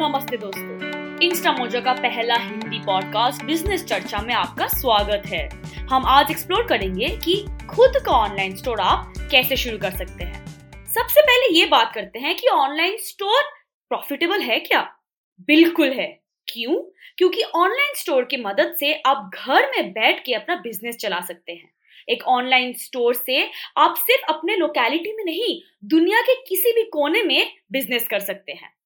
नमस्ते दोस्तों। Insta mojo का पहला हिंदी पॉडकास्ट बिज़नेस चर्चा में आपका स्वागत है। हम आज एक्सप्लोर करेंगे कि खुद का ऑनलाइन स्टोर आप कैसे शुरू कर सकते हैं। सबसे पहले ये बात करते हैं कि ऑनलाइन स्टोर प्रॉफिटेबल है क्या? बिल्कुल है। क्यों? क्योंकि ऑनलाइन स्टोर की मदद से आप घर में बैठ के अपना बिज़नेस चला सकते हैं। एक ऑनलाइन स्टोर से आप सिर्फ़ अपने लोकेलिटी में नहीं, दुनिया के किसी भी कोने में बिज़नेस कर सकते हैं।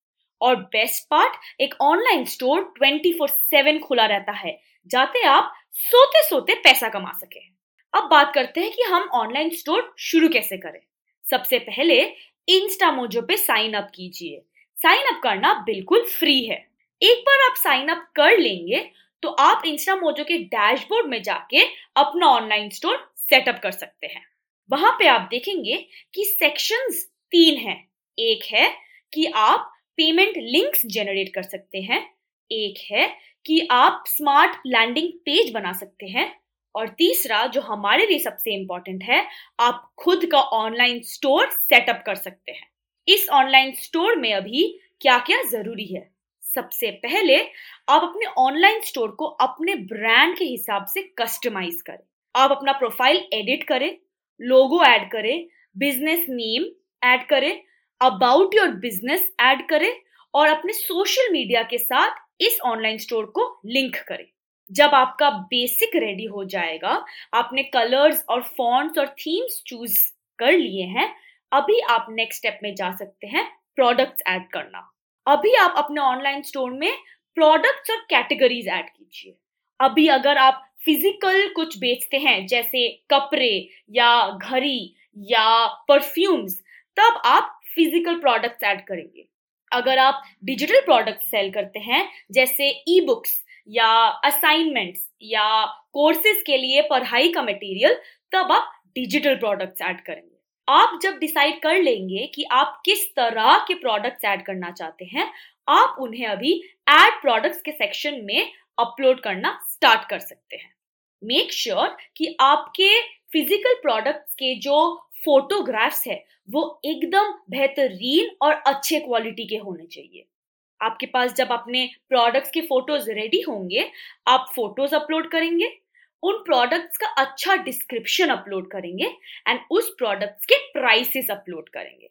और बेस्ट पार्ट एक ऑनलाइन स्टोर 24/7 खुला रहता है, जाते आप सोते सोते पैसा कमा सके। अब बात करते हैं कि हम ऑनलाइन स्टोर शुरू कैसे करें। सबसे पहले इंस्टा मोजो पे साइन अप कीजिए। साइन अप करना बिल्कुल फ्री है। एक बार आप साइन अप कर लेंगे तो आप इंस्टा मोजो के डैशबोर्ड में जाके अपना ऑनलाइन स्टोर सेटअप कर सकते हैं। वहाँ पे आप देखेंगे कि सेक्शंस तीन हैं। एक है कि आप पेमेंट लिंक्स जनरेट कर सकते हैं। एक है कि आप स्मार्ट लैंडिंग पेज बना सकते हैं और तीसरा, जो हमारे लिए सबसे इंपॉर्टेंट है, आप खुद का ऑनलाइन स्टोर सेटअप कर सकते हैं। इस ऑनलाइन स्टोर में अभी क्या क्या ज़रूरी है? सबसे पहले, आप अपने ऑनलाइन स्टोर को अपने ब्रांड के हिसाब से कस्टमाइज करें। आप अपना प्रोफ़ाइल एडिट करें लोगो ऐड करें बिज़नेस नेम ऐड करें अबाउट योर बिज़नेस ऐड करें और अपने सोशल मीडिया के साथ इस ऑनलाइन स्टोर को लिंक करें। जब आपका बेसिक रेडी हो जाएगा, आपने कलर्स और फॉन्ट्स और थीम्स चूज़ कर लिए हैं, अभी आप नेक्स्ट स्टेप में जा सकते हैं प्रोडक्ट्स ऐड करना। अभी आप अपने ऑनलाइन स्टोर में प्रोडक्ट्स और कैटेगरीज ऐड कीजिए। अभी अगर आप फ़िज़िकल कुछ बेचते हैं, जैसे कपड़े या घड़ी या परफ्यूम्स तब आप फ़िज़िकल प्रोडक्ट्स ऐड करेंगे। अगर आप डिजिटल प्रोडक्ट सेल करते हैं, जैसे ई बुक्स या असाइनमेंट्स या कोर्सेज के लिए पढ़ाई का मटेरियल तब आप डिजिटल प्रोडक्ट्स ऐड करेंगे। आप जब डिसाइड कर लेंगे कि आप किस तरह के प्रोडक्ट्स ऐड करना चाहते हैं, आप उन्हें अभी एड प्रोडक्ट्स के सेक्शन में अपलोड करना स्टार्ट कर सकते हैं। मेक श्योर sure कि आपके फ़िज़िकल प्रोडक्ट्स के जो फोटोग्राफ्स है, वो एकदम बेहतरीन और अच्छे क्वालिटी के होने चाहिए। आपके पास जब अपने प्रोडक्ट्स के फ़ोटोज़ रेडी होंगे, आप फ़ोटोज़ अपलोड करेंगे, उन प्रोडक्ट्स का अच्छा डिस्क्रिप्शन अपलोड करेंगे एंड उस प्रोडक्ट्स के प्राइसेस अपलोड करेंगे।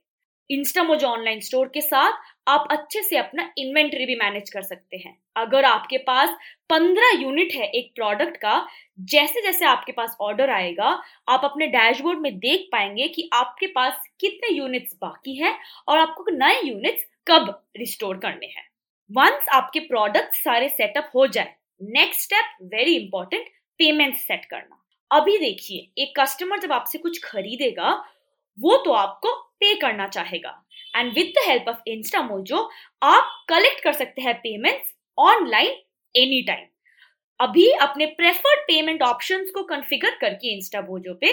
इंस्टामोजो ऑनलाइन स्टोर के साथ आप अच्छे से अपना इन्वेंट्री भी मैनेज कर सकते हैं। अगर आपके पास पंद्रह यूनिट है एक प्रोडक्ट का जैसे जैसे आपके पास ऑर्डर आएगा, आप अपने डैशबोर्ड में देख पाएँगे कि आपके पास कितने यूनिट्स बाकी हैं और आपको नए यूनिट्स कब रिस्टोर करने हैं। वंस आपके प्रोडक्ट सारे सेटअप हो जाए next step very important payment set करना। अभी देखिए, एक कस्टमर जब आपसे कुछ खरीदेगा वो तो आपको पे करना चाहेगा। And with the help of Instamojo आप कलेक्ट कर सकते हैं पेमेंट्स ऑनलाइन एनी टाइम अभी अपने प्रेफर्ड पेमेंट ऑप्शंस को कॉन्फ़िगर करके इंस्टा मोजो पे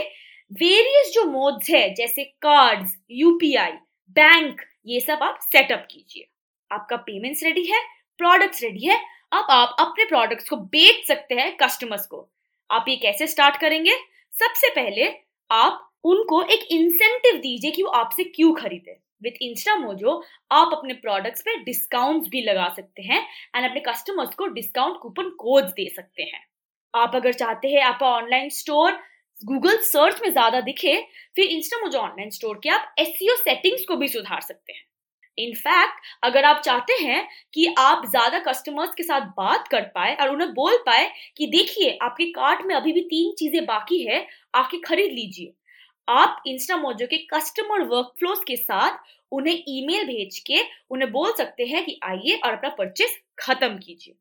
वेरियस जो मोड्स है, जैसे कार्ड्स यूपीआई बैंक ये सब आप सेटअप कीजिए। आपका पेमेंट्स रेडी है प्रोडक्ट्स रेडी है, अब आप अपने प्रोडक्ट्स को बेच सकते हैं कस्टमर्स को। आप ये कैसे स्टार्ट करेंगे? सबसे पहले आप उनको एक इंसेंटिव दीजिए कि वो आपसे क्यों खरीदे। विथ इंस्टा मोजो आप अपने प्रोडक्ट्स पे डिस्काउंट्स भी लगा सकते हैं एंड अपने कस्टमर्स को डिस्काउंट कूपन कोड्स दे सकते हैं। आप अगर चाहते हैं आपका ऑनलाइन स्टोर गूगल सर्च में ज़्यादा दिखे, फिर इंस्टा मोजो ऑनलाइन स्टोर के आप एस सेटिंग्स को भी सुधार सकते हैं। इनफैक्ट अगर आप चाहते हैं कि आप ज़्यादा कस्टमर्स के साथ बात कर पाए और उन्हें बोल पाए कि देखिए, आपके कार्ट में अभी भी तीन चीज़ें बाकी है, आके खरीद लीजिए। आप इंस्टा मोजो के कस्टमर वर्कफ्लोस के साथ उन्हें ईमेल भेज के उन्हें बोल सकते हैं कि आइए और अपना परचेस खत्म कीजिए।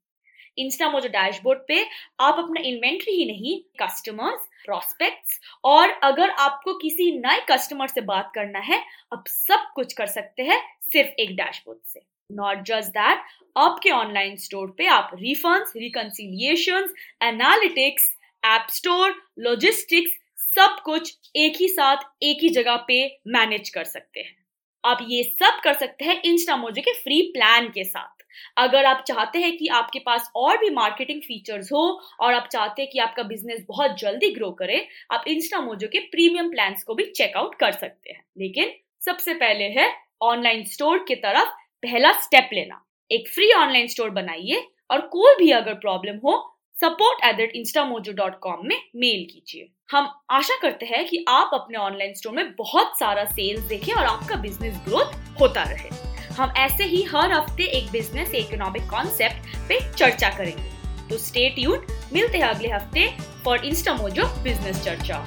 इंस्टा मोजो डैशबोर्ड पे आप अपना इन्वेंट्री ही नहीं कस्टमर्स प्रोस्पेक्ट्स और अगर आपको किसी नए कस्टमर से बात करना है, आप सब कुछ कर सकते हैं सिर्फ़ एक डैशबोर्ड से। नॉट जस्ट दैट आपके ऑनलाइन स्टोर पे आप refunds reconciliation analytics app store logistics सब कुछ एक ही साथ, एक ही जगह पे मैनेज कर सकते हैं। आप ये सब कर सकते हैं इंस्टामोजो के फ्री प्लान के साथ। अगर आप चाहते हैं कि आपके पास और भी मार्केटिंग फीचर्स हो और आप चाहते हैं कि आपका बिज़नेस बहुत जल्दी ग्रो करे, आप इंस्टामोजो के प्रीमियम प्लान को भी चेकआउट कर सकते हैं। लेकिन सबसे पहले है ऑनलाइन स्टोर की तरफ़ पहला स्टेप लेना। एक फ्री ऑनलाइन स्टोर बनाइए और कोई भी अगर प्रॉब्लम हो support at Instamojo dot com में मेल कीजिए। हम आशा करते हैं कि आप अपने ऑनलाइन स्टोर में बहुत सारा सेल्स देखें और आपका बिज़नेस ग्रोथ होता रहे। हम ऐसे ही हर हफ़्ते एक बिज़नेस इकोनॉमिक कॉन्सेप्ट पे चर्चा करेंगे। तो स्टेट ट्यून मिलते हैं अगले हफ़्ते फॉर इंस्टामोजो बिज़नेस चर्चा।